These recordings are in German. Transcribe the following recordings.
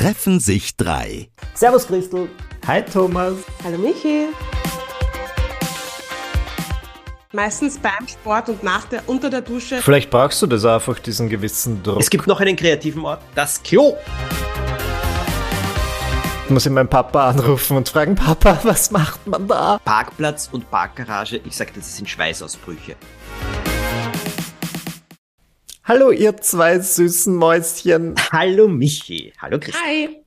treffen sich drei. Servus Christel. Hi Thomas. Hallo Michi. Meistens beim Sport und nach der, unter der Dusche. Vielleicht brauchst du das einfach, diesen gewissen Druck. Es gibt noch einen kreativen Ort, das Klo. Ich muss ich meinen Papa anrufen und fragen, Papa, was macht man da? Parkplatz und Parkgarage, ich sag, das sind Schweißausbrüche. Hallo, ihr zwei süßen Mäuschen. Hallo Michi. Hallo Christian. Hi.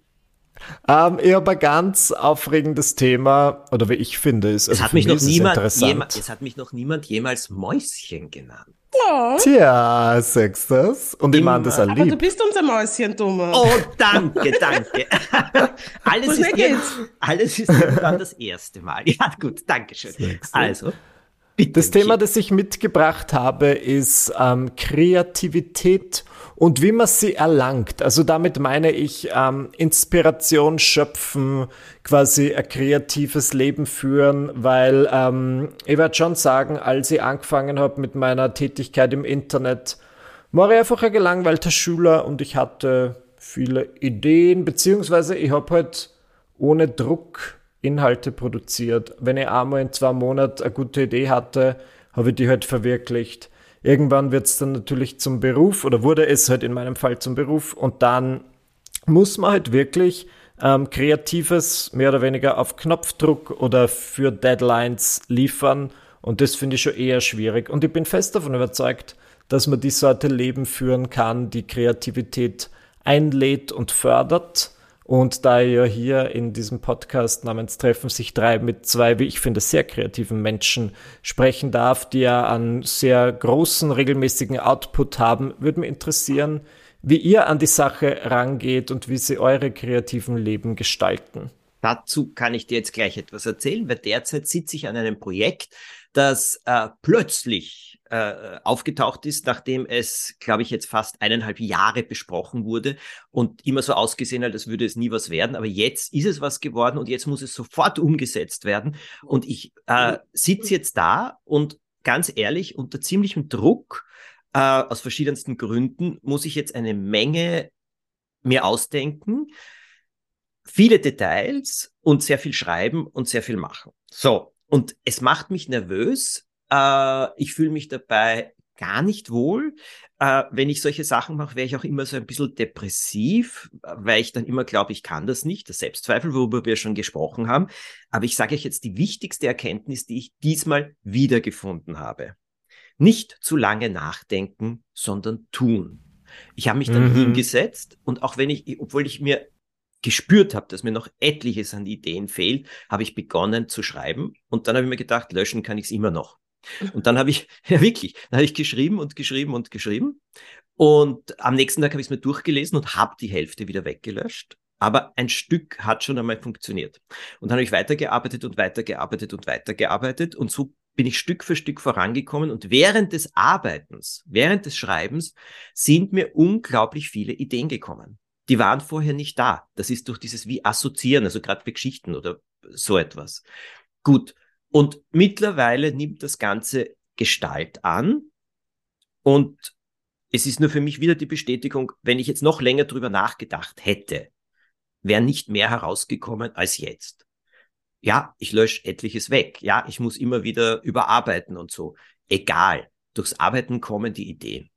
Ähm, ich habe ein ganz aufregendes Thema, oder wie ich finde, ist, es, also hat mich noch niemand, interessant. jema, es hat mich noch niemand jemals Mäuschen genannt. Oh, Tja, sagst das? Und ich meine das aber du erlebt. bist unser Mäuschen, Thomas. Oh, danke, danke. alles, ist alles ist irgendwann das erste Mal. Ja, gut, danke schön. Also, bitte. Das Thema, das ich mitgebracht habe, ist ähm, Kreativität und wie man sie erlangt. Also damit meine ich ähm, Inspiration schöpfen, quasi ein kreatives Leben führen, weil ähm, ich werde schon sagen, als ich angefangen habe mit meiner Tätigkeit im Internet, war ich einfach ein gelangweilter Schüler und ich hatte viele Ideen, beziehungsweise ich habe halt ohne Druck Inhalte produziert. Wenn ich einmal in zwei Monaten eine gute Idee hatte, habe ich die halt verwirklicht. Irgendwann wird es dann natürlich zum Beruf oder wurde es halt in meinem Fall zum Beruf und dann muss man halt wirklich ähm, Kreatives mehr oder weniger auf Knopfdruck oder für Deadlines liefern und das finde ich schon eher schwierig und ich bin fest davon überzeugt, dass man die Sorte Leben führen kann, die Kreativität einlädt und fördert. Und da ja hier in diesem Podcast namens Treffen sich drei mit zwei, wie ich finde, sehr kreativen Menschen sprechen darf, die ja einen sehr großen, regelmäßigen Output haben, würde mich interessieren, wie ihr an die Sache rangeht und wie sie eure kreativen Leben gestalten. Dazu kann ich dir jetzt gleich etwas erzählen, weil derzeit sitze ich an einem Projekt, das äh, plötzlich äh, aufgetaucht ist, nachdem es, glaube ich, jetzt fast eineinhalb Jahre besprochen wurde und immer so ausgesehen hat, als würde es nie was werden. Aber jetzt ist es was geworden und jetzt muss es sofort umgesetzt werden. Und ich äh, sitze jetzt da und ganz ehrlich, unter ziemlichem Druck, äh, aus verschiedensten Gründen, muss ich jetzt eine Menge mir ausdenken, viele Details und sehr viel schreiben und sehr viel machen. So, und es macht mich nervös. Äh, ich fühle mich dabei gar nicht wohl. Äh, wenn ich solche Sachen mache, wäre ich auch immer so ein bisschen depressiv, weil ich dann immer glaube, ich kann das nicht. Das Selbstzweifel, worüber wir schon gesprochen haben. Aber ich sage euch jetzt die wichtigste Erkenntnis, die ich diesmal wiedergefunden habe. Nicht zu lange nachdenken, sondern tun. Ich habe mich dann Mhm. hingesetzt und auch wenn ich, obwohl ich mir gespürt habe, dass mir noch etliches an Ideen fehlt, habe ich begonnen zu schreiben und dann habe ich mir gedacht, löschen kann ich es immer noch. Und dann habe ich, ja wirklich, dann habe ich geschrieben und geschrieben und geschrieben und am nächsten Tag habe ich es mir durchgelesen und habe die Hälfte wieder weggelöscht. Aber ein Stück hat schon einmal funktioniert. Und dann habe ich weitergearbeitet und weitergearbeitet und weitergearbeitet und so bin ich Stück für Stück vorangekommen und während des Arbeitens, während des Schreibens sind mir unglaublich viele Ideen gekommen. Die waren vorher nicht da. Das ist durch dieses wie assoziieren, also gerade bei Geschichten oder so etwas. Gut. Und mittlerweile nimmt das Ganze Gestalt an und es ist nur für mich wieder die Bestätigung, wenn ich jetzt noch länger drüber nachgedacht hätte, wäre nicht mehr herausgekommen als jetzt. Ja, ich lösche etliches weg. Ja, ich muss immer wieder überarbeiten und so. Egal. Durchs Arbeiten kommen die Ideen.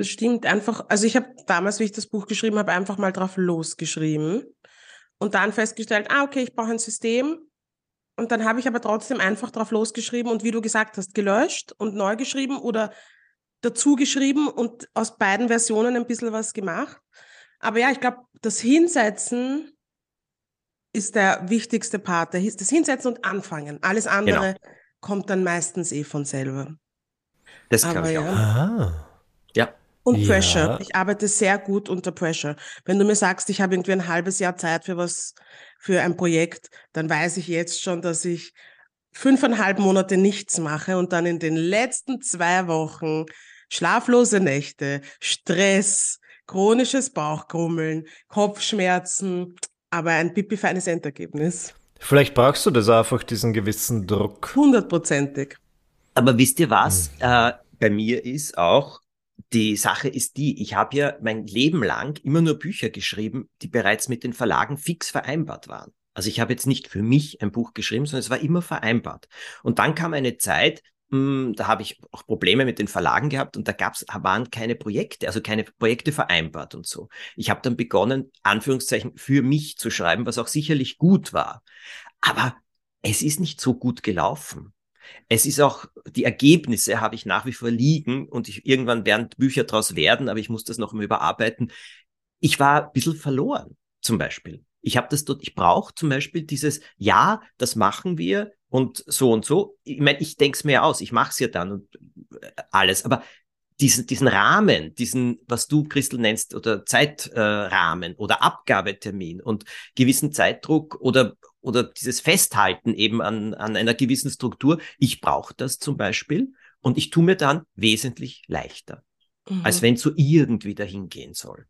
Das stimmt einfach. Also ich habe damals, wie ich das Buch geschrieben habe, einfach mal drauf losgeschrieben und dann festgestellt, ah, okay, ich brauche ein System. Und dann habe ich aber trotzdem einfach drauf losgeschrieben und wie du gesagt hast, gelöscht und neu geschrieben oder dazu geschrieben und aus beiden Versionen ein bisschen was gemacht. Aber ja, ich glaube, das Hinsetzen ist der wichtigste Part. Das Hinsetzen und Anfangen. Alles andere kommt dann meistens eh von selber. Das glaube ich ja. auch. Ah. Und Ja. Pressure. Ich arbeite sehr gut unter Pressure. Wenn du mir sagst, ich habe irgendwie ein halbes Jahr Zeit für was, für ein Projekt, dann weiß ich jetzt schon, dass ich fünfeinhalb Monate nichts mache und dann in den letzten zwei Wochen schlaflose Nächte, Stress, chronisches Bauchgrummeln, Kopfschmerzen, aber ein pipifeines Endergebnis. Vielleicht brauchst du das einfach, diesen gewissen Druck. Hundertprozentig. Aber wisst ihr was? Äh, bei mir ist auch die Sache ist die, ich habe ja mein Leben lang immer nur Bücher geschrieben, die bereits mit den Verlagen fix vereinbart waren. Also ich habe jetzt nicht für mich ein Buch geschrieben, sondern es war immer vereinbart. Und dann kam eine Zeit, hm, da habe ich auch Probleme mit den Verlagen gehabt und da gab's, waren keine Projekte, also keine Projekte vereinbart und so. Ich habe dann begonnen, Anführungszeichen, für mich zu schreiben, was auch sicherlich gut war. Aber es ist nicht so gut gelaufen. Es ist auch, die Ergebnisse habe ich nach wie vor liegen und ich, irgendwann werden Bücher daraus werden, aber ich muss das noch mal überarbeiten. Ich war ein bisschen verloren, zum Beispiel. Ich habe das dort, ich brauche zum Beispiel dieses, ja, das machen wir und so und so. Ich meine, ich denke es mir aus, ich mache es ja dann und äh, alles, aber diesen, diesen Rahmen, diesen, was du, Christel, nennst, oder Zeitrahmen äh, oder Abgabetermin und gewissen Zeitdruck oder, oder dieses Festhalten eben an, an einer gewissen Struktur, ich brauche das zum Beispiel und ich tue mir dann wesentlich leichter, mhm. als wenn es so irgendwie dahin gehen soll.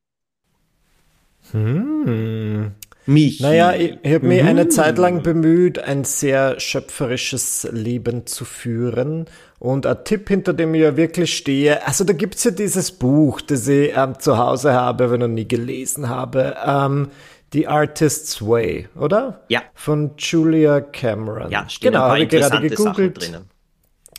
Hm. Mich. Naja, ich, ich habe mich mhm. eine Zeit lang bemüht, ein sehr schöpferisches Leben zu führen. Und ein Tipp, hinter dem ich ja wirklich stehe, also da gibt's ja dieses Buch, das ich ähm, zu Hause habe, aber noch nie gelesen habe. Ähm, The Artist's Way, oder? Ja. Von Julia Cameron. Ja, genau, habe ich gerade gegoogelt.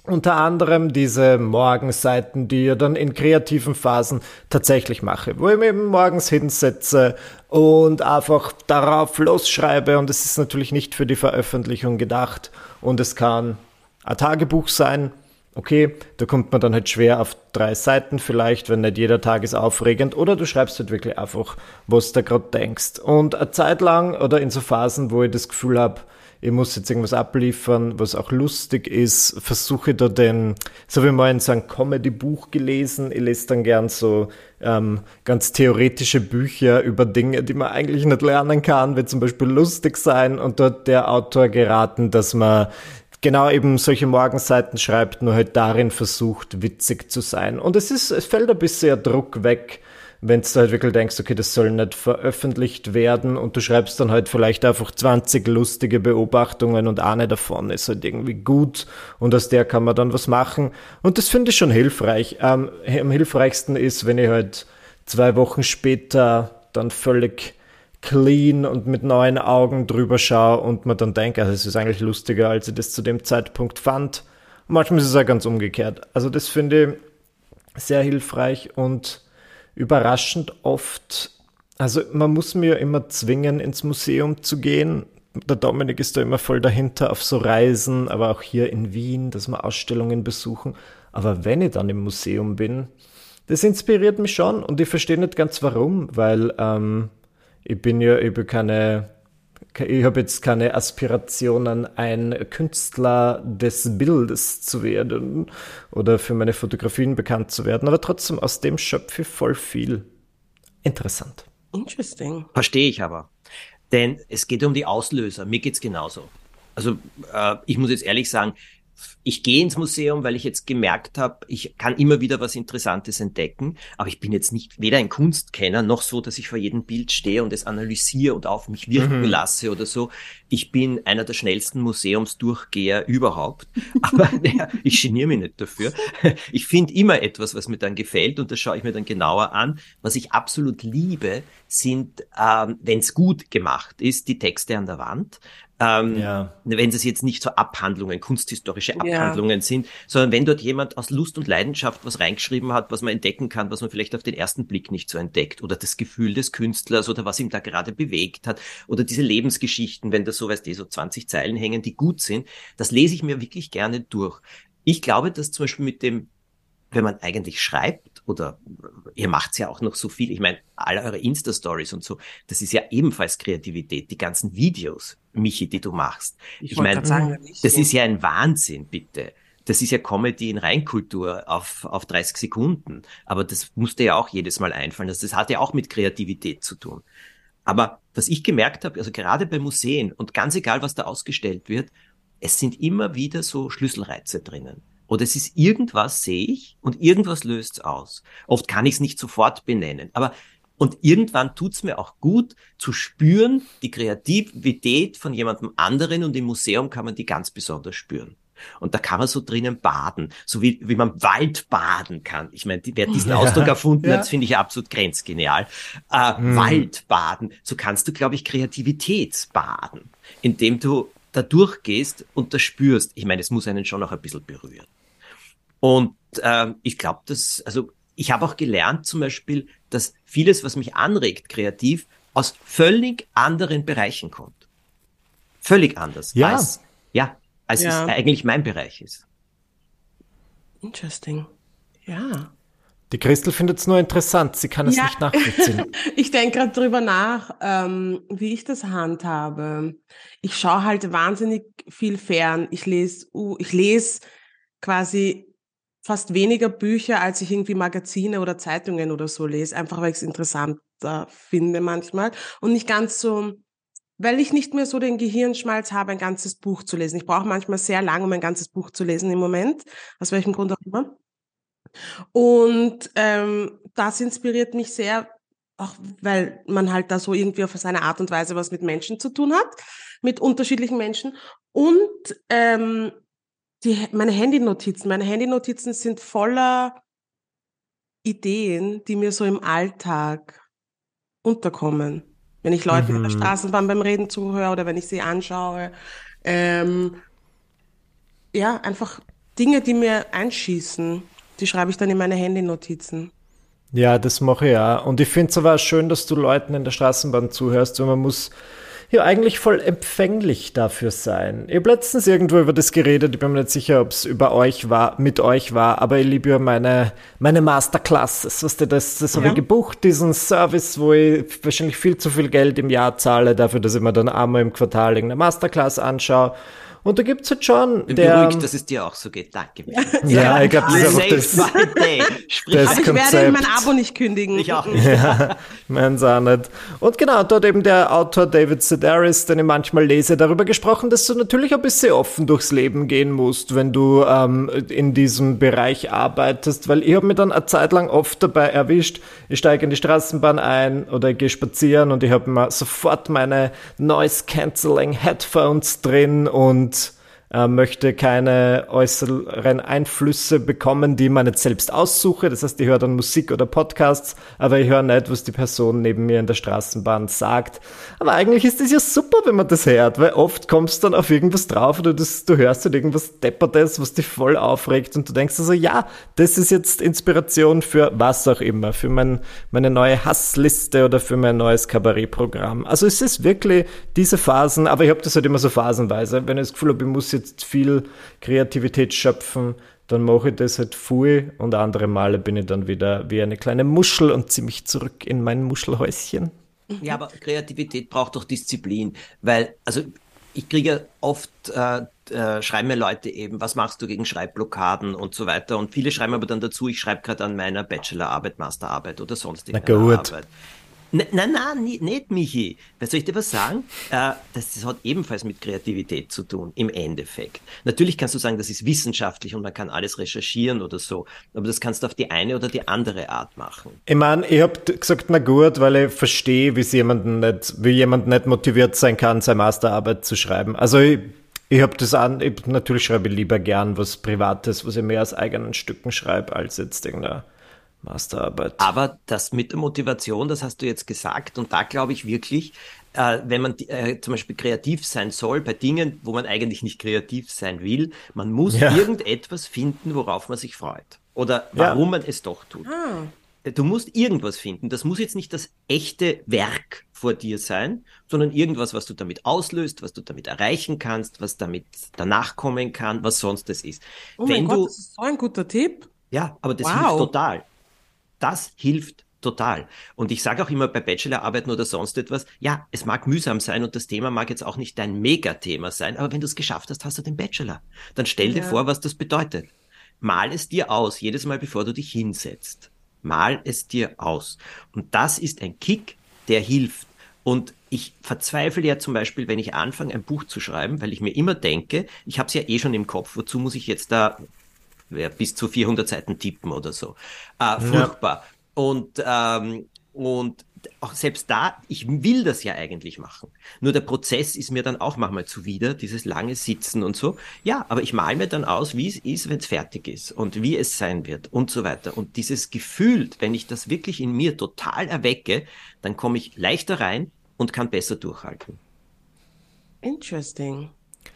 Unter anderem diese Morgenseiten, die ich dann in kreativen Phasen tatsächlich mache, wo ich mich eben morgens hinsetze und einfach darauf losschreibe. Und es ist natürlich nicht für die Veröffentlichung gedacht. Und es kann ein Tagebuch sein. Okay, da kommt man dann halt schwer auf drei Seiten vielleicht, wenn nicht jeder Tag ist aufregend. Oder du schreibst halt wirklich einfach, was du gerade denkst. Und eine Zeit lang oder in so Phasen, wo ich das Gefühl habe, ich muss jetzt irgendwas abliefern, was auch lustig ist, versuche da den, so wie mal in so einem Comedy-Buch gelesen, ich lese dann gern so ähm, ganz theoretische Bücher über Dinge, die man eigentlich nicht lernen kann, wie zum Beispiel lustig sein und dort der Autor geraten, dass man genau eben solche Morgenseiten schreibt, nur halt darin versucht, witzig zu sein. Und es ist, es fällt ein bisschen Druck weg, wenn du halt wirklich denkst, okay, das soll nicht veröffentlicht werden und du schreibst dann halt vielleicht einfach 20 lustige Beobachtungen und eine davon ist halt irgendwie gut und aus der kann man dann was machen. Und das finde ich schon hilfreich. Ähm, am hilfreichsten ist, wenn ich halt zwei Wochen später dann völlig clean und mit neuen Augen drüber schaue und man dann denkt, also es ist eigentlich lustiger, als ich das zu dem Zeitpunkt fand. manchmal ist es auch ganz umgekehrt. Also das finde ich sehr hilfreich und überraschend oft, also man muss mir immer zwingen, ins Museum zu gehen. Der Dominik ist da immer voll dahinter auf so Reisen, aber auch hier in Wien, dass wir Ausstellungen besuchen. Aber wenn ich dann im Museum bin, das inspiriert mich schon und ich verstehe nicht ganz warum, weil ähm, ich bin ja, ich bin keine ich habe jetzt keine Aspirationen, ein Künstler des Bildes zu werden oder für meine Fotografien bekannt zu werden, aber trotzdem aus dem schöpfe ich voll viel. Interessant. Interesting. Verstehe ich aber. Denn es geht um die Auslöser. Mir geht's genauso. Also äh, ich muss jetzt ehrlich sagen, ich gehe ins Museum, weil ich jetzt gemerkt habe, ich kann immer wieder was Interessantes entdecken, aber ich bin jetzt nicht weder ein Kunstkenner noch so, dass ich vor jedem Bild stehe und es analysiere und auf mich wirken mhm. lasse oder so. Ich bin einer der schnellsten Museumsdurchgeher überhaupt, aber ja, ich geniere mich nicht dafür. Ich finde immer etwas, was mir dann gefällt und das schaue ich mir dann genauer an. Was ich absolut liebe, sind, ähm, wenn es gut gemacht ist, die Texte an der Wand. Ähm, ja. Wenn es jetzt nicht so Abhandlungen, kunsthistorische Abhandlungen ja. sind, sondern wenn dort jemand aus Lust und Leidenschaft was reingeschrieben hat, was man entdecken kann, was man vielleicht auf den ersten Blick nicht so entdeckt, oder das Gefühl des Künstlers oder was ihm da gerade bewegt hat, oder diese Lebensgeschichten, wenn da so, weißt du, so 20 Zeilen hängen, die gut sind, das lese ich mir wirklich gerne durch. Ich glaube, dass zum Beispiel mit dem wenn man eigentlich schreibt oder ihr macht's ja auch noch so viel, ich meine, alle eure Insta-Stories und so, das ist ja ebenfalls Kreativität, die ganzen Videos, Michi, die du machst. Ich, ich meine, das ist ja ein Wahnsinn, bitte. Das ist ja Comedy in Reinkultur auf, auf 30 Sekunden. Aber das musste ja auch jedes Mal einfallen. Das, das hat ja auch mit Kreativität zu tun. Aber was ich gemerkt habe, also gerade bei Museen und ganz egal, was da ausgestellt wird, es sind immer wieder so Schlüsselreize drinnen. Oder es ist irgendwas, sehe ich, und irgendwas löst es aus. Oft kann ich es nicht sofort benennen. Aber und irgendwann tut's mir auch gut zu spüren, die Kreativität von jemandem anderen und im Museum kann man die ganz besonders spüren. Und da kann man so drinnen baden, so wie, wie man Wald baden kann. Ich meine, wer diesen Ausdruck erfunden ja. hat, finde ich absolut grenzgenial. Äh, hm. Wald baden, so kannst du, glaube ich, Kreativität baden, indem du da durchgehst und das spürst. Ich meine, es muss einen schon noch ein bisschen berühren. Und äh, ich glaube, dass, also ich habe auch gelernt zum Beispiel, dass vieles, was mich anregt, kreativ, aus völlig anderen Bereichen kommt. Völlig anders. Ja. Als, ja, als ja. es eigentlich mein Bereich ist. Interesting. Ja. Die Christel findet es nur interessant, sie kann es ja. nicht nachvollziehen. ich denke gerade drüber nach, ähm, wie ich das handhabe. Ich schaue halt wahnsinnig viel fern. Ich lese, uh, ich lese quasi fast weniger Bücher, als ich irgendwie Magazine oder Zeitungen oder so lese, einfach weil ich es interessanter finde manchmal und nicht ganz so, weil ich nicht mehr so den Gehirnschmalz habe, ein ganzes Buch zu lesen. Ich brauche manchmal sehr lange, um ein ganzes Buch zu lesen im Moment, aus welchem Grund auch immer. Und ähm, das inspiriert mich sehr, auch weil man halt da so irgendwie auf seine Art und Weise was mit Menschen zu tun hat, mit unterschiedlichen Menschen. Und ähm, die, meine Handynotizen, meine Handynotizen sind voller Ideen, die mir so im Alltag unterkommen. Wenn ich Leuten mhm. in der mhm. Straßenbahn beim Reden zuhöre oder wenn ich sie anschaue. Ähm, ja, einfach Dinge, die mir einschießen, die schreibe ich dann in meine Handynotizen. Ja, das mache ich ja. Und ich finde es aber schön, dass du Leuten in der Straßenbahn zuhörst, weil man muss ja eigentlich voll empfänglich dafür sein. Ich habe letztens irgendwo über das geredet, ich bin mir nicht sicher, ob es über euch war, mit euch war, aber ich liebe ja meine, meine Masterclasses. Was das, das habe ich gebucht, diesen Service, wo ich wahrscheinlich viel zu viel Geld im Jahr zahle, dafür, dass ich mir dann einmal im Quartal irgendeine Masterclass anschaue. Und da gibt's halt schon. Bin der, beruhigt, dass es dir auch so geht. Danke. ja, ich glaube, das ist einfach das, das ich Konzept. werde mein Abo nicht kündigen. Ich auch nicht. ja, meins auch nicht. Und genau, dort eben der Autor David Sedaris, den ich manchmal lese, darüber gesprochen, dass du natürlich ein bisschen offen durchs Leben gehen musst, wenn du ähm, in diesem Bereich arbeitest, weil ich habe mir dann eine Zeit lang oft dabei erwischt, ich steige in die Straßenbahn ein oder ich gehe spazieren und ich habe mir sofort meine Noise Cancelling Headphones drin und äh, möchte keine äußeren Einflüsse bekommen, die man nicht selbst aussuche. Das heißt, ich höre dann Musik oder Podcasts, aber ich höre nicht, was die Person neben mir in der Straßenbahn sagt. Aber eigentlich ist das ja super, wenn man das hört, weil oft kommst du dann auf irgendwas drauf oder das, du hörst halt irgendwas Deppertes, was dich voll aufregt und du denkst also, ja, das ist jetzt Inspiration für was auch immer, für mein, meine neue Hassliste oder für mein neues Kabarettprogramm. Also es ist wirklich diese Phasen, aber ich habe das halt immer so phasenweise, wenn ich das Gefühl habe, ich muss jetzt jetzt viel Kreativität schöpfen, dann mache ich das halt viel und andere Male bin ich dann wieder wie eine kleine Muschel und ziehe mich zurück in mein Muschelhäuschen. Ja, aber Kreativität braucht doch Disziplin, weil, also ich kriege oft, äh, äh, schreiben mir Leute eben, was machst du gegen Schreibblockaden und so weiter. Und viele schreiben aber dann dazu, ich schreibe gerade an meiner Bachelorarbeit, Masterarbeit oder sonst irgendeine Arbeit. Nein, nein, nein, nicht, Michi. Was soll ich dir was sagen? Äh, das, das, hat ebenfalls mit Kreativität zu tun, im Endeffekt. Natürlich kannst du sagen, das ist wissenschaftlich und man kann alles recherchieren oder so, aber das kannst du auf die eine oder die andere Art machen. Ich meine, ich habe gesagt, na gut, weil ich verstehe, wie jemanden nicht, wie jemand nicht motiviert sein kann, seine Masterarbeit zu schreiben. Also ich, ich habe das an, ich, natürlich schreibe ich lieber gern was Privates, was ich mehr aus eigenen Stücken schreibe, als jetzt irgendeine Masterarbeit. Aber das mit der Motivation, das hast du jetzt gesagt, und da glaube ich wirklich, äh, wenn man äh, zum Beispiel kreativ sein soll bei Dingen, wo man eigentlich nicht kreativ sein will, man muss ja. irgendetwas finden, worauf man sich freut. Oder warum ja. man es doch tut. Ah. Du musst irgendwas finden. Das muss jetzt nicht das echte Werk vor dir sein, sondern irgendwas, was du damit auslöst, was du damit erreichen kannst, was damit danach kommen kann, was sonst es ist. Oh Wenn mein Gott, das ist so ein guter Tipp. Ja, aber das wow. hilft total. Das hilft total. Und ich sage auch immer bei Bachelorarbeiten oder sonst etwas, ja, es mag mühsam sein und das Thema mag jetzt auch nicht dein Megathema sein, aber wenn du es geschafft hast, hast du den Bachelor. Dann stell ja. dir vor, was das bedeutet. Mal es dir aus, jedes Mal, bevor du dich hinsetzt. Mal es dir aus. Und das ist ein Kick, der hilft. Und ich verzweifle ja zum Beispiel, wenn ich anfange, ein Buch zu schreiben, weil ich mir immer denke, ich habe es ja eh schon im Kopf, wozu muss ich jetzt da bis zu 400 Seiten tippen oder so. Äh, furchtbar. Ja. Und, ähm, und auch selbst da, ich will das ja eigentlich machen. Nur der Prozess ist mir dann auch manchmal zuwider, dieses lange Sitzen und so. Ja, aber ich male mir dann aus, wie es ist, wenn es fertig ist und wie es sein wird und so weiter. Und dieses Gefühl, wenn ich das wirklich in mir total erwecke, dann komme ich leichter rein und kann besser durchhalten. Interesting.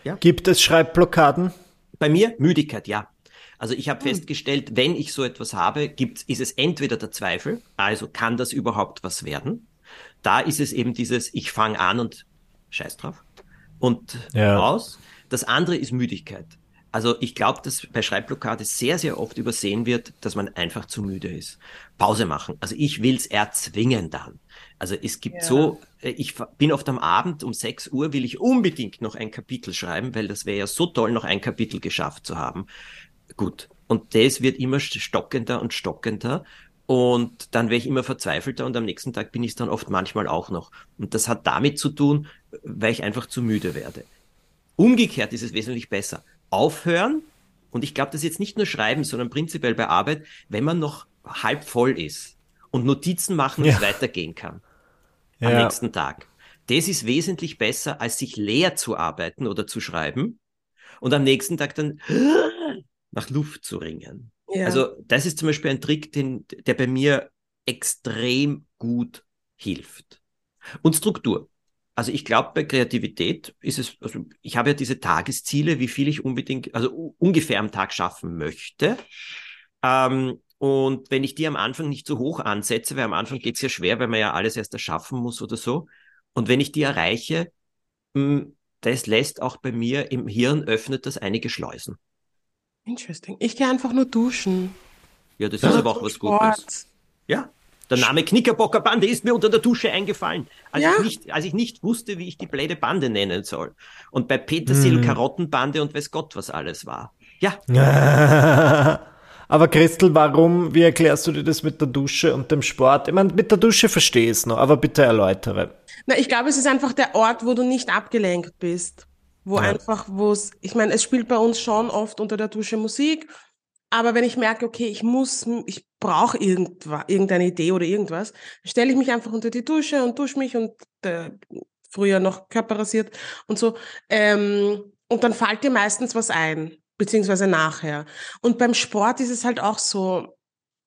Ja. Gibt es Schreibblockaden? Bei mir Müdigkeit, ja. Also ich habe hm. festgestellt, wenn ich so etwas habe, gibt, ist es entweder der Zweifel, also kann das überhaupt was werden? Da ist es eben dieses, ich fange an und scheiß drauf und ja. aus. Das andere ist Müdigkeit. Also ich glaube, dass bei Schreibblockade sehr, sehr oft übersehen wird, dass man einfach zu müde ist. Pause machen. Also ich will's erzwingen dann. Also es gibt ja. so, äh, ich bin oft am Abend um 6 Uhr, will ich unbedingt noch ein Kapitel schreiben, weil das wäre ja so toll, noch ein Kapitel geschafft zu haben. Gut. Und das wird immer stockender und stockender. Und dann wäre ich immer verzweifelter und am nächsten Tag bin ich dann oft manchmal auch noch. Und das hat damit zu tun, weil ich einfach zu müde werde. Umgekehrt ist es wesentlich besser. Aufhören, und ich glaube, das jetzt nicht nur schreiben, sondern prinzipiell bei Arbeit, wenn man noch halb voll ist und Notizen machen ja. und weitergehen kann. Am ja. nächsten Tag. Das ist wesentlich besser, als sich leer zu arbeiten oder zu schreiben und am nächsten Tag dann nach Luft zu ringen. Ja. Also das ist zum Beispiel ein Trick, den, der bei mir extrem gut hilft. Und Struktur. Also ich glaube, bei Kreativität ist es, also ich habe ja diese Tagesziele, wie viel ich unbedingt, also ungefähr am Tag schaffen möchte. Ähm, und wenn ich die am Anfang nicht so hoch ansetze, weil am Anfang geht es ja schwer, weil man ja alles erst erschaffen muss oder so. Und wenn ich die erreiche, mh, das lässt auch bei mir im Hirn öffnet das einige Schleusen. Interesting. Ich gehe einfach nur duschen. Ja, das ist aber auch was Sport. Gutes. Ja, der Name Knickerbocker Bande ist mir unter der Dusche eingefallen, als, ja. ich, nicht, als ich nicht wusste, wie ich die blöde Bande nennen soll. Und bei Petersil hm. Karottenbande und weiß Gott, was alles war. Ja. aber Christel, warum, wie erklärst du dir das mit der Dusche und dem Sport? Ich meine, mit der Dusche verstehe ich es noch, aber bitte erläutere. Na, ich glaube, es ist einfach der Ort, wo du nicht abgelenkt bist wo ja. einfach, wo es, ich meine, es spielt bei uns schon oft unter der Dusche Musik, aber wenn ich merke, okay, ich muss, ich brauche irgendeine Idee oder irgendwas, stelle ich mich einfach unter die Dusche und dusche mich und äh, früher noch Körper rasiert und so. Ähm, und dann fällt dir meistens was ein, beziehungsweise nachher. Und beim Sport ist es halt auch so,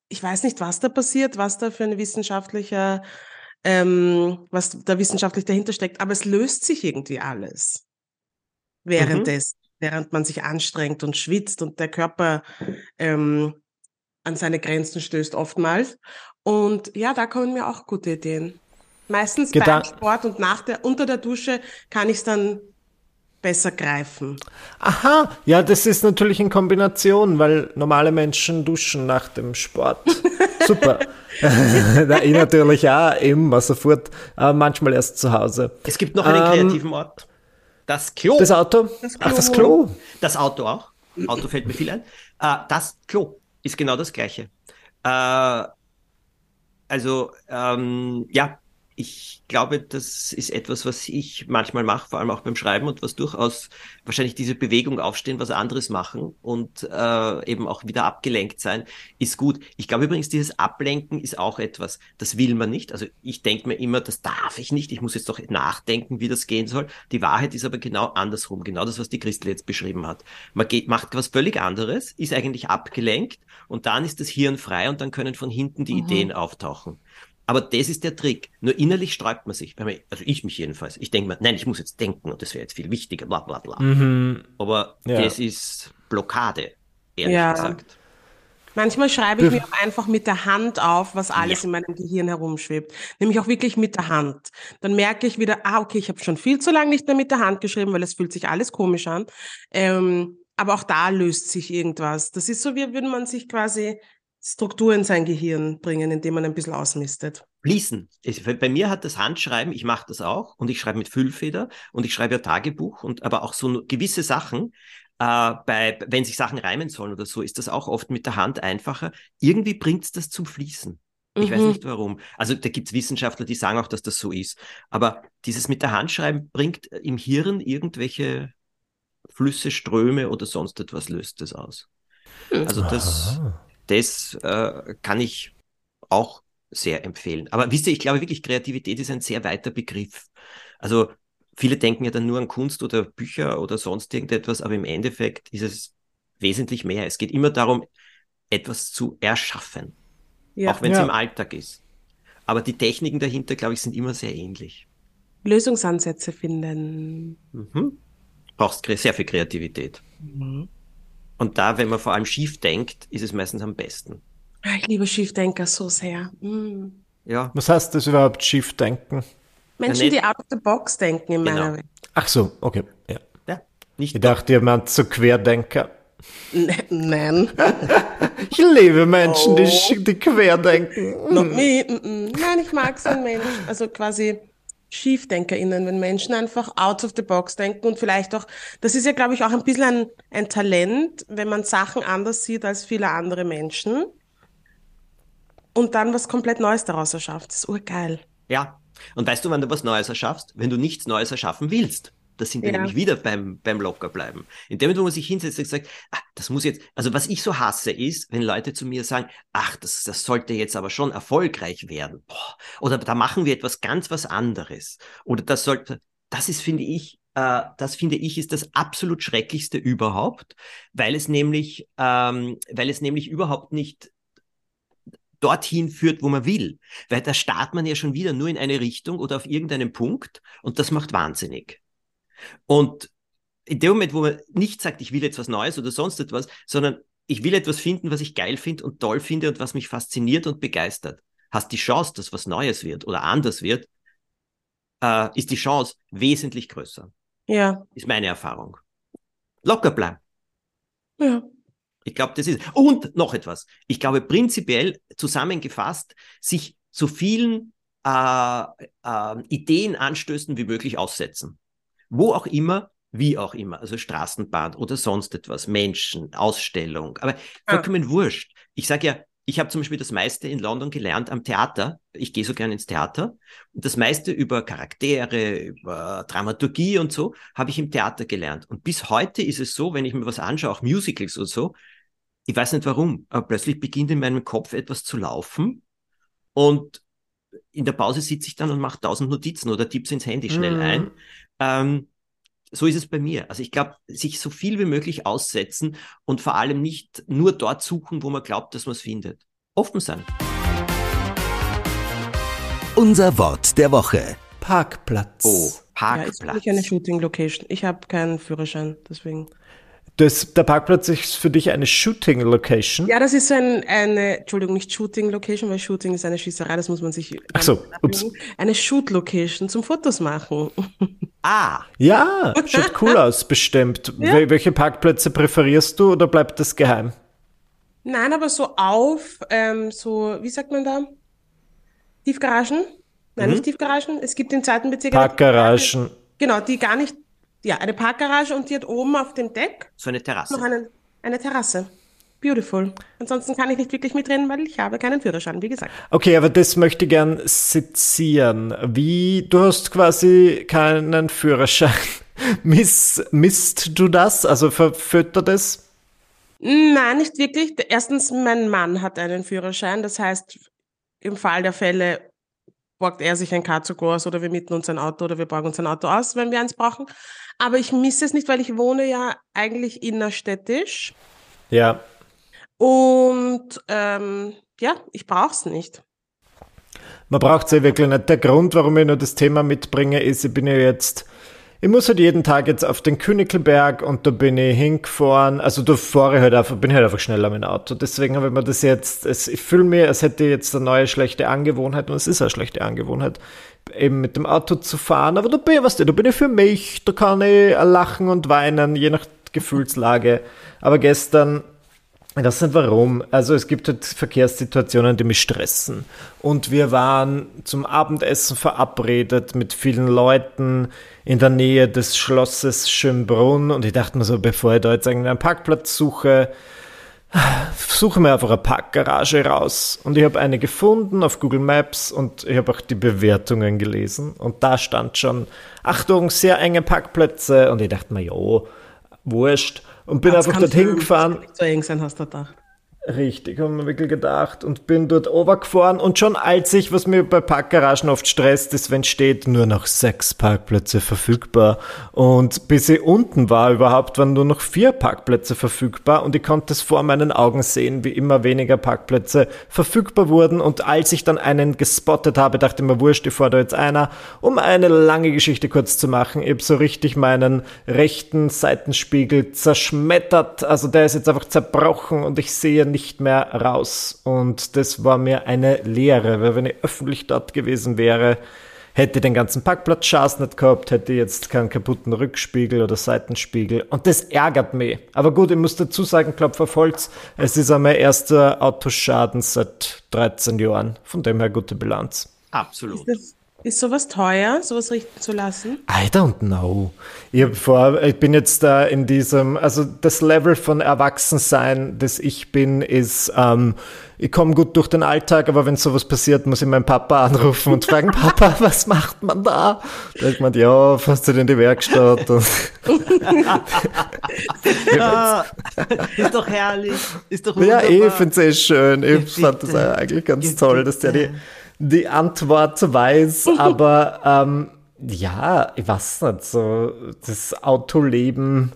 ich weiß nicht, was da passiert, was da für ein wissenschaftlicher, ähm, was da wissenschaftlich dahinter steckt, aber es löst sich irgendwie alles währenddessen, mhm. während man sich anstrengt und schwitzt und der Körper ähm, an seine Grenzen stößt oftmals. Und ja, da kommen mir auch gute Ideen. Meistens Gedan beim Sport und nach der, unter der Dusche kann ich es dann besser greifen. Aha, ja, das ist natürlich in Kombination, weil normale Menschen duschen nach dem Sport. Super. ich natürlich auch immer sofort, aber manchmal erst zu Hause. Es gibt noch einen ähm, kreativen Ort. Das Klo. Das Auto? Das Klo. Ach, das Klo. Das Auto auch. Auto fällt mir viel ein. Äh, das Klo ist genau das Gleiche. Äh, also, ähm, ja, ich glaube, das ist etwas, was ich manchmal mache, vor allem auch beim Schreiben und was durchaus wahrscheinlich diese Bewegung aufstehen, was anderes machen und äh, eben auch wieder abgelenkt sein, ist gut. Ich glaube übrigens, dieses Ablenken ist auch etwas, das will man nicht. Also ich denke mir immer, das darf ich nicht, ich muss jetzt doch nachdenken, wie das gehen soll. Die Wahrheit ist aber genau andersrum, genau das, was die Christel jetzt beschrieben hat. Man geht, macht was völlig anderes, ist eigentlich abgelenkt und dann ist das Hirn frei und dann können von hinten die mhm. Ideen auftauchen. Aber das ist der Trick. Nur innerlich sträubt man sich. Also ich mich jedenfalls. Ich denke mir, nein, ich muss jetzt denken und das wäre jetzt viel wichtiger, bla bla bla. Mhm. Aber ja. das ist Blockade, ehrlich ja. gesagt. Manchmal schreibe ich mir auch einfach mit der Hand auf, was alles ja. in meinem Gehirn herumschwebt. Nämlich auch wirklich mit der Hand. Dann merke ich wieder, ah, okay, ich habe schon viel zu lange nicht mehr mit der Hand geschrieben, weil es fühlt sich alles komisch an. Ähm, aber auch da löst sich irgendwas. Das ist so, wie würde man sich quasi Struktur in sein Gehirn bringen, indem man ein bisschen ausmistet. Fließen. Bei mir hat das Handschreiben, ich mache das auch und ich schreibe mit Füllfeder und ich schreibe ja Tagebuch und aber auch so gewisse Sachen, äh, bei, wenn sich Sachen reimen sollen oder so, ist das auch oft mit der Hand einfacher. Irgendwie bringt es das zum Fließen. Ich mhm. weiß nicht warum. Also da gibt es Wissenschaftler, die sagen auch, dass das so ist. Aber dieses mit der Hand schreiben bringt im Hirn irgendwelche Flüsse, Ströme oder sonst etwas löst das aus. Hm. Also das, Aha das äh, kann ich auch sehr empfehlen. Aber wisst ihr, ich glaube wirklich, Kreativität ist ein sehr weiter Begriff. Also viele denken ja dann nur an Kunst oder Bücher oder sonst irgendetwas, aber im Endeffekt ist es wesentlich mehr. Es geht immer darum, etwas zu erschaffen. Ja. Auch wenn es ja. im Alltag ist. Aber die Techniken dahinter, glaube ich, sind immer sehr ähnlich. Lösungsansätze finden. Mhm. Brauchst sehr viel Kreativität. Mhm. Und da, wenn man vor allem schief denkt, ist es meistens am besten. Ah, ich liebe Schiefdenker so sehr. Mhm. Ja. Was heißt das überhaupt, Schiefdenken? Menschen, die out of the box denken in genau. meiner Welt. Ach so, okay. Ja. ja nicht ich dachte, ihr meint so Querdenker. Nein. ich liebe Menschen, oh. die, die querdenken. Not me. Nein, ich mag so einen Mensch. Also quasi SchiefdenkerInnen, wenn Menschen einfach out of the box denken und vielleicht auch, das ist ja, glaube ich, auch ein bisschen ein, ein Talent, wenn man Sachen anders sieht als viele andere Menschen und dann was komplett Neues daraus erschafft. Das ist urgeil. Ja. Und weißt du, wann du was Neues erschaffst? Wenn du nichts Neues erschaffen willst. Das sind wir ja. nämlich wieder beim, beim Lockerbleiben. In dem Moment, wo man sich hinsetzt und sagt, ah, das muss jetzt, also was ich so hasse ist, wenn Leute zu mir sagen, ach, das, das sollte jetzt aber schon erfolgreich werden. Boah. Oder da machen wir etwas ganz was anderes. Oder das sollte, das ist, finde ich, äh, das finde ich ist das absolut Schrecklichste überhaupt, weil es nämlich, ähm, weil es nämlich überhaupt nicht dorthin führt, wo man will. Weil da startet man ja schon wieder nur in eine Richtung oder auf irgendeinen Punkt und das macht wahnsinnig. Und in dem Moment, wo man nicht sagt, ich will jetzt was Neues oder sonst etwas, sondern ich will etwas finden, was ich geil finde und toll finde und was mich fasziniert und begeistert, hast die Chance, dass was Neues wird oder anders wird, äh, ist die Chance wesentlich größer. Ja. Ist meine Erfahrung. Locker bleiben. Ja. Ich glaube, das ist. Und noch etwas. Ich glaube, prinzipiell zusammengefasst, sich so vielen äh, äh, Ideen anstößen wie möglich aussetzen wo auch immer, wie auch immer, also Straßenbahn oder sonst etwas, Menschen, Ausstellung, aber vollkommen ja. wurscht. Ich sage ja, ich habe zum Beispiel das meiste in London gelernt am Theater. Ich gehe so gerne ins Theater. Und das meiste über Charaktere, über Dramaturgie und so, habe ich im Theater gelernt. Und bis heute ist es so, wenn ich mir was anschaue, auch Musicals und so, ich weiß nicht warum, aber plötzlich beginnt in meinem Kopf etwas zu laufen. Und in der Pause sitze ich dann und mache tausend Notizen oder tipp's ins Handy schnell mhm. ein. Ähm, so ist es bei mir. Also ich glaube, sich so viel wie möglich aussetzen und vor allem nicht nur dort suchen, wo man glaubt, dass man es findet. Offen sein. Unser Wort der Woche. Parkplatz. Oh, Parkplatz. Ja, ist nicht eine Shooting Location. Ich habe keinen Führerschein, deswegen. Das, der Parkplatz ist für dich eine Shooting Location? Ja, das ist ein, eine, Entschuldigung, nicht Shooting Location, weil Shooting ist eine Schießerei, das muss man sich. Ach so, ups. Eine Shoot Location zum Fotos machen. Ah. Ja, schaut cool aus, bestimmt. Ja. Welche Parkplätze präferierst du oder bleibt das geheim? Nein, aber so auf, ähm, so, wie sagt man da? Tiefgaragen? Nein, mhm. nicht Tiefgaragen. Es gibt in Zeitenbezirken. Parkgaragen. Genau, die gar nicht ja, eine Parkgarage und die hat oben auf dem Deck so eine Terrasse. Noch einen, eine Terrasse. Beautiful. Ansonsten kann ich nicht wirklich mitreden, weil ich habe keinen Führerschein, wie gesagt. Okay, aber das möchte ich gern sezieren. Wie, du hast quasi keinen Führerschein. Miss, misst du das? Also verfüttert das? Nein, nicht wirklich. Erstens, mein Mann hat einen Führerschein. Das heißt, im Fall der Fälle borgt er sich ein Car zu Gors oder wir mieten uns ein Auto oder wir borgen uns ein Auto aus, wenn wir eins brauchen. Aber ich misse es nicht, weil ich wohne ja eigentlich innerstädtisch. Ja. Und ähm, ja, ich brauche es nicht. Man braucht es ja wirklich nicht. Der Grund, warum ich nur das Thema mitbringe, ist, ich bin ja jetzt, ich muss halt jeden Tag jetzt auf den Königelberg und da bin ich hingefahren. Also da fahre ich halt einfach, bin halt einfach schneller mit dem Auto. Deswegen habe ich mir das jetzt, es, ich fühle mir, als hätte ich jetzt eine neue schlechte Angewohnheit und es ist eine schlechte Angewohnheit eben mit dem Auto zu fahren. Aber da bin ich, weißt du, da bin ich für mich, da kann ich lachen und weinen, je nach Gefühlslage. Aber gestern, weiß nicht warum, also es gibt halt Verkehrssituationen, die mich stressen. Und wir waren zum Abendessen verabredet mit vielen Leuten in der Nähe des Schlosses Schönbrunn. Und ich dachte mir so, bevor ich da jetzt einen Parkplatz suche, suche mir einfach eine Parkgarage raus. Und ich habe eine gefunden auf Google Maps und ich habe auch die Bewertungen gelesen. Und da stand schon, Achtung, sehr enge Parkplätze. Und ich dachte mir, jo, wurscht. Und bin einfach dorthin gefahren. So eng sein hast du da. Richtig, haben wir wirklich gedacht und bin dort overgefahren und schon als ich, was mir bei Parkgaragen oft stresst, ist, wenn steht, nur noch sechs Parkplätze verfügbar. Und bis ich unten war überhaupt, waren nur noch vier Parkplätze verfügbar und ich konnte es vor meinen Augen sehen, wie immer weniger Parkplätze verfügbar wurden. Und als ich dann einen gespottet habe, dachte ich mir, wurscht, ich fahre da jetzt einer, um eine lange Geschichte kurz zu machen, ich habe so richtig meinen rechten Seitenspiegel zerschmettert, also der ist jetzt einfach zerbrochen und ich sehe nicht nicht mehr raus. Und das war mir eine Lehre, weil wenn ich öffentlich dort gewesen wäre, hätte den ganzen Parkplatz Schaß nicht gehabt, hätte jetzt keinen kaputten Rückspiegel oder Seitenspiegel. Und das ärgert mich. Aber gut, ich muss dazu sagen, Klopf auf Holz, es ist auch mein erster Autoschaden seit 13 Jahren. Von dem her gute Bilanz. Absolut. Ist, ist sowas teuer, sowas richten zu lassen? I don't know. Ich, vor, ich bin jetzt da in diesem, also das Level von Erwachsensein, das ich bin, ist, ähm, ich komme gut durch den Alltag, aber wenn sowas passiert, muss ich meinen Papa anrufen und fragen, Papa, was macht man da? Da ich meint, ja, fährst du in die Werkstatt? Und ah, ist doch herrlich. Ist doch wunderbar. Ja, ich finde es eh schön. Ich fand das eigentlich ganz toll, dass der die die Antwort weiß, aber ähm, ja, ich weiß nicht, so das Autoleben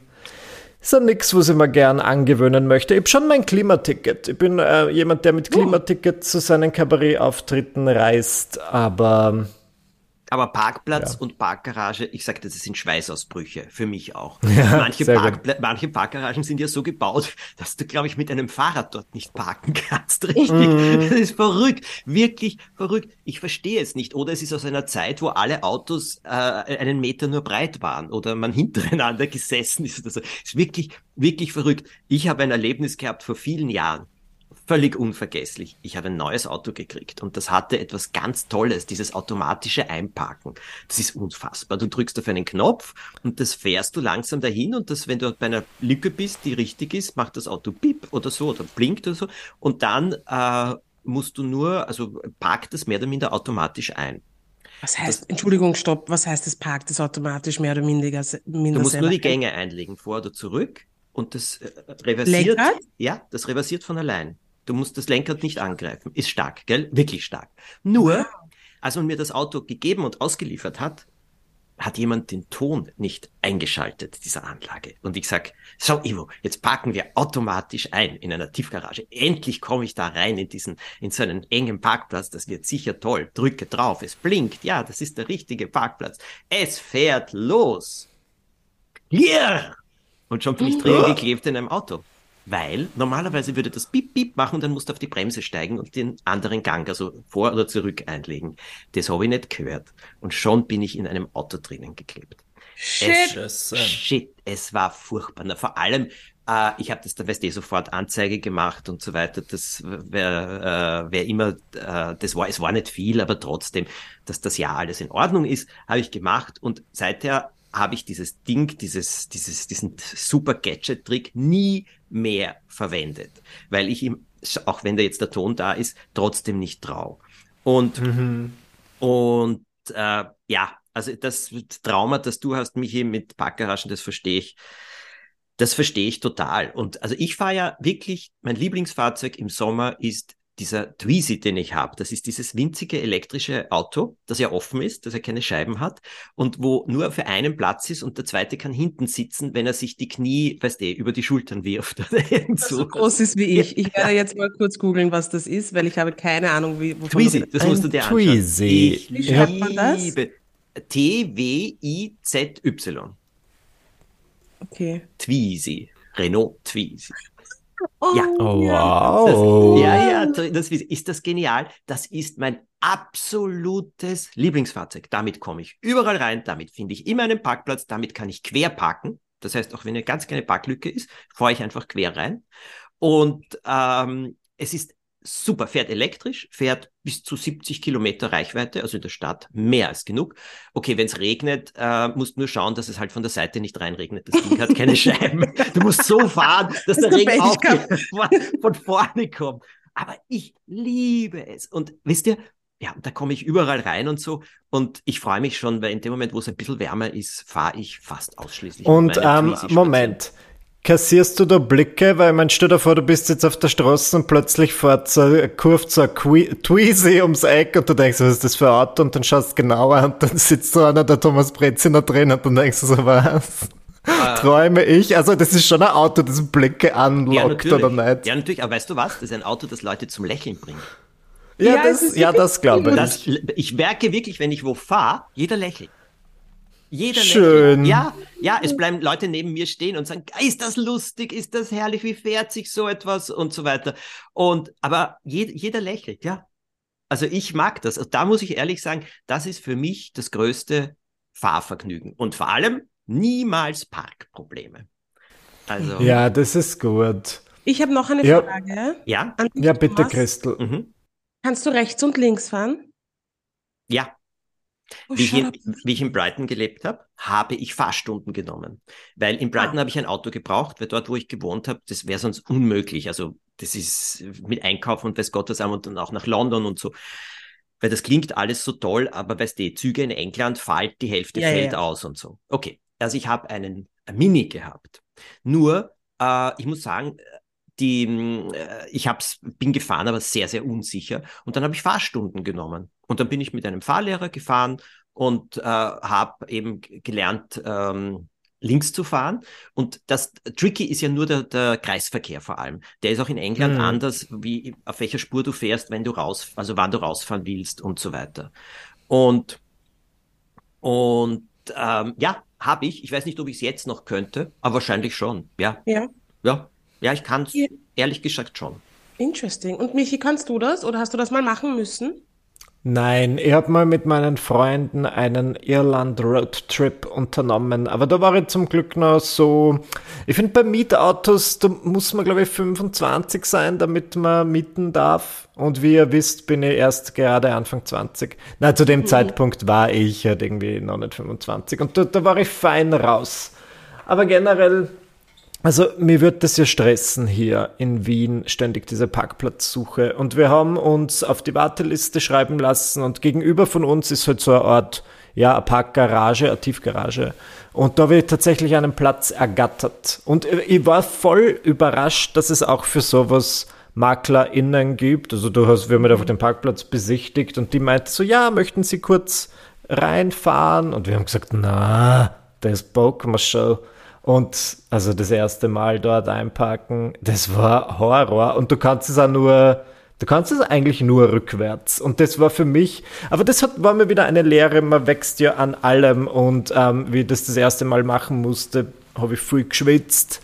ist ja nichts, was ich mir gern angewöhnen möchte. Ich habe schon mein Klimaticket. Ich bin äh, jemand, der mit oh. Klimaticket zu seinen Kabarettauftritten reist, aber aber Parkplatz ja. und Parkgarage, ich sage, das sind Schweißausbrüche, für mich auch. Ja, manche, manche Parkgaragen sind ja so gebaut, dass du, glaube ich, mit einem Fahrrad dort nicht parken kannst. Richtig. Mm. Das ist verrückt. Wirklich verrückt. Ich verstehe es nicht. Oder es ist aus einer Zeit, wo alle Autos äh, einen Meter nur breit waren oder man hintereinander gesessen ist. Das ist wirklich, wirklich verrückt. Ich habe ein Erlebnis gehabt vor vielen Jahren völlig unvergesslich. Ich habe ein neues Auto gekriegt und das hatte etwas ganz Tolles, dieses automatische Einparken. Das ist unfassbar. Du drückst auf einen Knopf und das fährst du langsam dahin und das, wenn du bei einer Lücke bist, die richtig ist, macht das Auto bip oder so oder blinkt oder so und dann äh, musst du nur, also parkt das mehr oder minder automatisch ein. Was heißt, das, Entschuldigung, stopp, was heißt das parkt das automatisch mehr oder minder? minder du musst nur die Gänge einlegen, vor oder zurück und das äh, reversiert. Lenkrad? Ja, das reversiert von allein. Du musst das Lenkrad nicht angreifen. Ist stark, gell? Wirklich stark. Nur, als man mir das Auto gegeben und ausgeliefert hat, hat jemand den Ton nicht eingeschaltet, dieser Anlage. Und ich sag, so Ivo, jetzt parken wir automatisch ein in einer Tiefgarage. Endlich komme ich da rein in diesen, in so einen engen Parkplatz. Das wird sicher toll. Drücke drauf. Es blinkt. Ja, das ist der richtige Parkplatz. Es fährt los. Yeah! Und schon bin ich drin geklebt in einem Auto. Weil normalerweise würde das Bip Bip machen und dann musst du auf die Bremse steigen und den anderen Gang, also vor oder zurück einlegen. Das habe ich nicht gehört. Und schon bin ich in einem Auto drinnen geklebt. Shit. Es, shit, es war furchtbar. Na, vor allem, äh, ich habe das da weißt du, sofort Anzeige gemacht und so weiter. Das wäre äh, wär immer, äh, das war, es war nicht viel, aber trotzdem, dass das ja alles in Ordnung ist, habe ich gemacht und seither habe ich dieses Ding, dieses, dieses, diesen super Gadget-Trick nie mehr verwendet, weil ich ihm, auch wenn da jetzt der Ton da ist, trotzdem nicht trau. Und, mhm. und äh, ja, also das Trauma, das du hast, Michi, mit Parkgaragen, das verstehe ich. Das verstehe ich total. Und also ich fahre ja wirklich, mein Lieblingsfahrzeug im Sommer ist dieser Twizy, den ich habe, das ist dieses winzige elektrische Auto, das ja offen ist, das ja keine Scheiben hat und wo nur für einen Platz ist und der zweite kann hinten sitzen, wenn er sich die Knie, weißt du, über die Schultern wirft oder so. so groß ist wie ich. Ich werde jetzt mal kurz googeln, was das ist, weil ich habe keine Ahnung, wie. Twizy, das musst du dir anschauen. Twizy. Wie schreibt man das? T-W-I-Z-Y. Okay. Twizy. Renault Twizy. Oh, ja. Oh, wow. Das, ja, ja, das ist das genial. Das ist mein absolutes Lieblingsfahrzeug. Damit komme ich überall rein, damit finde ich immer einen Parkplatz, damit kann ich quer parken. Das heißt, auch wenn eine ganz kleine Parklücke ist, fahre ich einfach quer rein. Und ähm, es ist super, fährt elektrisch, fährt bis zu 70 Kilometer Reichweite, also in der Stadt mehr als genug. Okay, wenn es regnet, äh, musst nur schauen, dass es halt von der Seite nicht reinregnet. Das Ding hat keine Scheiben. Du musst so fahren, dass der Regen auch von vorne kommt. Aber ich liebe es. Und wisst ihr, ja, da komme ich überall rein und so. Und ich freue mich schon, weil in dem Moment, wo es ein bisschen wärmer ist, fahre ich fast ausschließlich. Und ähm, Moment, Kassierst du da Blicke? Weil man stell dir vor, du bist jetzt auf der Straße und plötzlich fährt so, kurft so ein Tweezy ums Eck und du denkst, was ist das für ein Auto? Und dann schaust du genauer und dann sitzt so einer, der Thomas Breziner drin und dann denkst du so, was? Ah. Träume ich? Also das ist schon ein Auto, das Blicke anlockt ja, oder nicht? Ja, natürlich, aber weißt du was? Das ist ein Auto, das Leute zum Lächeln bringt. Ja, ja das, ja, das glaube ich. Das, ich merke wirklich, wenn ich wo fahre, jeder lächelt. Jeder Schön. Lächelt. Ja, ja, es bleiben Leute neben mir stehen und sagen, ist das lustig, ist das herrlich, wie fährt sich so etwas und so weiter. Und aber jeder, jeder lächelt, ja. Also ich mag das. Also da muss ich ehrlich sagen, das ist für mich das größte Fahrvergnügen. Und vor allem niemals Parkprobleme. Also, ja, das ist gut. Ich habe noch eine ja. Frage. Ja? Ja, bitte, Christel. Mhm. Kannst du rechts und links fahren? Ja. Oh, wie, ich in, wie, ich in, Brighton gelebt habe, habe ich Fahrstunden genommen. Weil in Brighton ah. habe ich ein Auto gebraucht, weil dort, wo ich gewohnt habe, das wäre sonst unmöglich. Also das ist mit Einkaufen und weiß Gott was und dann auch nach London und so. Weil das klingt alles so toll, aber weißt du, Züge in England fallen, die Hälfte ja, fällt ja. aus und so. Okay, also ich habe einen Mini gehabt. Nur, äh, ich muss sagen, die, äh, ich hab's, bin gefahren, aber sehr, sehr unsicher. Und dann habe ich Fahrstunden genommen. Und dann bin ich mit einem Fahrlehrer gefahren und äh, habe eben gelernt, ähm, links zu fahren. Und das Tricky ist ja nur der, der Kreisverkehr vor allem. Der ist auch in England mhm. anders, wie auf welcher Spur du fährst, wenn du raus, also wann du rausfahren willst und so weiter. Und, und ähm, ja, habe ich. Ich weiß nicht, ob ich es jetzt noch könnte, aber wahrscheinlich schon. Ja. Ja. Ja, ja ich kann es ja. ehrlich gesagt schon. Interesting. Und Michi, kannst du das oder hast du das mal machen müssen? Nein, ich habe mal mit meinen Freunden einen Irland-Roadtrip unternommen, aber da war ich zum Glück noch so, ich finde bei Mietautos, da muss man glaube ich 25 sein, damit man mieten darf und wie ihr wisst, bin ich erst gerade Anfang 20. Na, zu dem mhm. Zeitpunkt war ich halt irgendwie noch nicht 25 und da, da war ich fein raus. Aber generell also mir wird das ja stressen hier in Wien, ständig diese Parkplatzsuche. Und wir haben uns auf die Warteliste schreiben lassen und gegenüber von uns ist halt so eine Art, ja, eine Parkgarage, eine Tiefgarage. Und da wird tatsächlich einen Platz ergattert. Und ich war voll überrascht, dass es auch für sowas MaklerInnen gibt. Also du hast, wir haben auf dem Parkplatz besichtigt und die meinte so, ja, möchten Sie kurz reinfahren? Und wir haben gesagt, na, das ist Pokémon Show. Und also das erste Mal dort einparken, das war Horror. Und du kannst es auch nur, du kannst es eigentlich nur rückwärts. Und das war für mich, aber das hat, war mir wieder eine Lehre, man wächst ja an allem. Und ähm, wie ich das das erste Mal machen musste, habe ich viel geschwitzt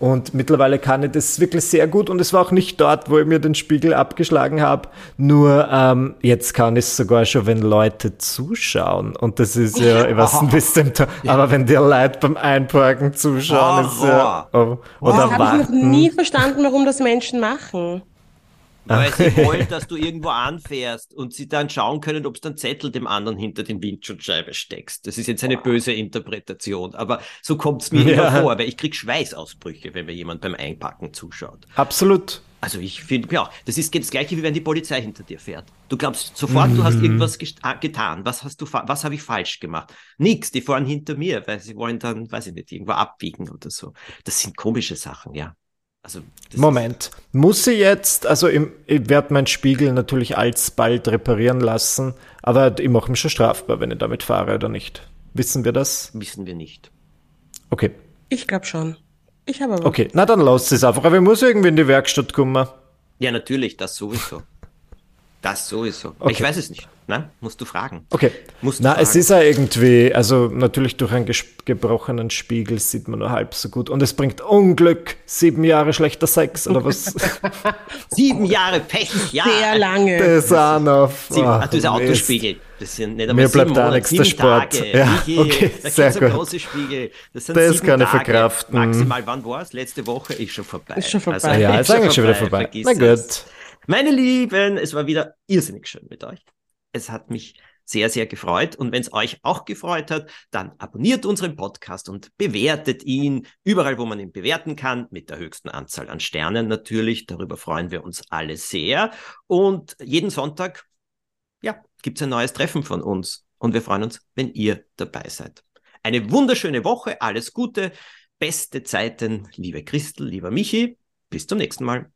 und mittlerweile kann ich das wirklich sehr gut. Und es war auch nicht dort, wo ich mir den Spiegel abgeschlagen habe. Nur ähm, jetzt kann ich es sogar schon, wenn Leute zuschauen. Und das ist ja, ich weiß nicht, bis dem aber wenn die Leute beim Einparken zuschauen, ist ja. Oh, oder oh, habe ich noch nie verstanden, warum das Menschen machen. Weil sie wollen, dass du irgendwo anfährst und sie dann schauen können, ob du einen Zettel dem anderen hinter den Windschutzscheibe steckst. Das ist jetzt eine böse Interpretation, aber so kommt es mir ja. vor, weil ich krieg Schweißausbrüche, wenn mir jemand beim Einpacken zuschaut. Absolut. Also ich finde, ja, das ist das gleiche, wie wenn die Polizei hinter dir fährt. Du glaubst sofort, mhm. du hast mhm. irgendwas ah, getan. Was hast du, was habe ich falsch gemacht? Nix, die fahren hinter mir, weil sie wollen dann, weiß ich nicht, irgendwo abbiegen oder so. Das sind komische Sachen, ja. Also Moment, muss sie jetzt, also ich, ich werde meinen Spiegel natürlich alsbald reparieren lassen, aber ich mache mich schon strafbar, wenn ich damit fahre oder nicht. Wissen wir das? Wissen wir nicht. Okay. Ich glaube schon. Ich habe aber. Okay, na dann lasst es einfach, aber ich muss irgendwie in die Werkstatt kommen. Ja, natürlich, das sowieso. Das sowieso. Okay. Ich weiß es nicht. Nein, musst du fragen. Okay. Musst Na, es ist ja irgendwie, also natürlich durch einen gebrochenen Spiegel sieht man nur halb so gut. Und es bringt Unglück. Sieben Jahre schlechter Sex oder was? Sieben Jahre Pech, ja. Sehr lange. Das auch noch. Sieben, ach, das ist ein Autospiegel. Das sind nicht Mir bleibt da nichts der Sport. Tage. Ja, okay, da sehr gut. große Spiegel. Das, sind das kann ich verkraften. Maximal, wann war es? Letzte Woche ist schon vorbei. Ist schon vorbei. Also, ja, ist, ist eigentlich schon wieder vorbei. Vergiss Na gut. Meine Lieben, es war wieder irrsinnig schön mit euch. Es hat mich sehr, sehr gefreut. Und wenn es euch auch gefreut hat, dann abonniert unseren Podcast und bewertet ihn überall, wo man ihn bewerten kann, mit der höchsten Anzahl an Sternen natürlich. Darüber freuen wir uns alle sehr. Und jeden Sonntag, ja, gibt es ein neues Treffen von uns. Und wir freuen uns, wenn ihr dabei seid. Eine wunderschöne Woche, alles Gute. beste Zeiten, liebe Christel, lieber Michi. Bis zum nächsten Mal.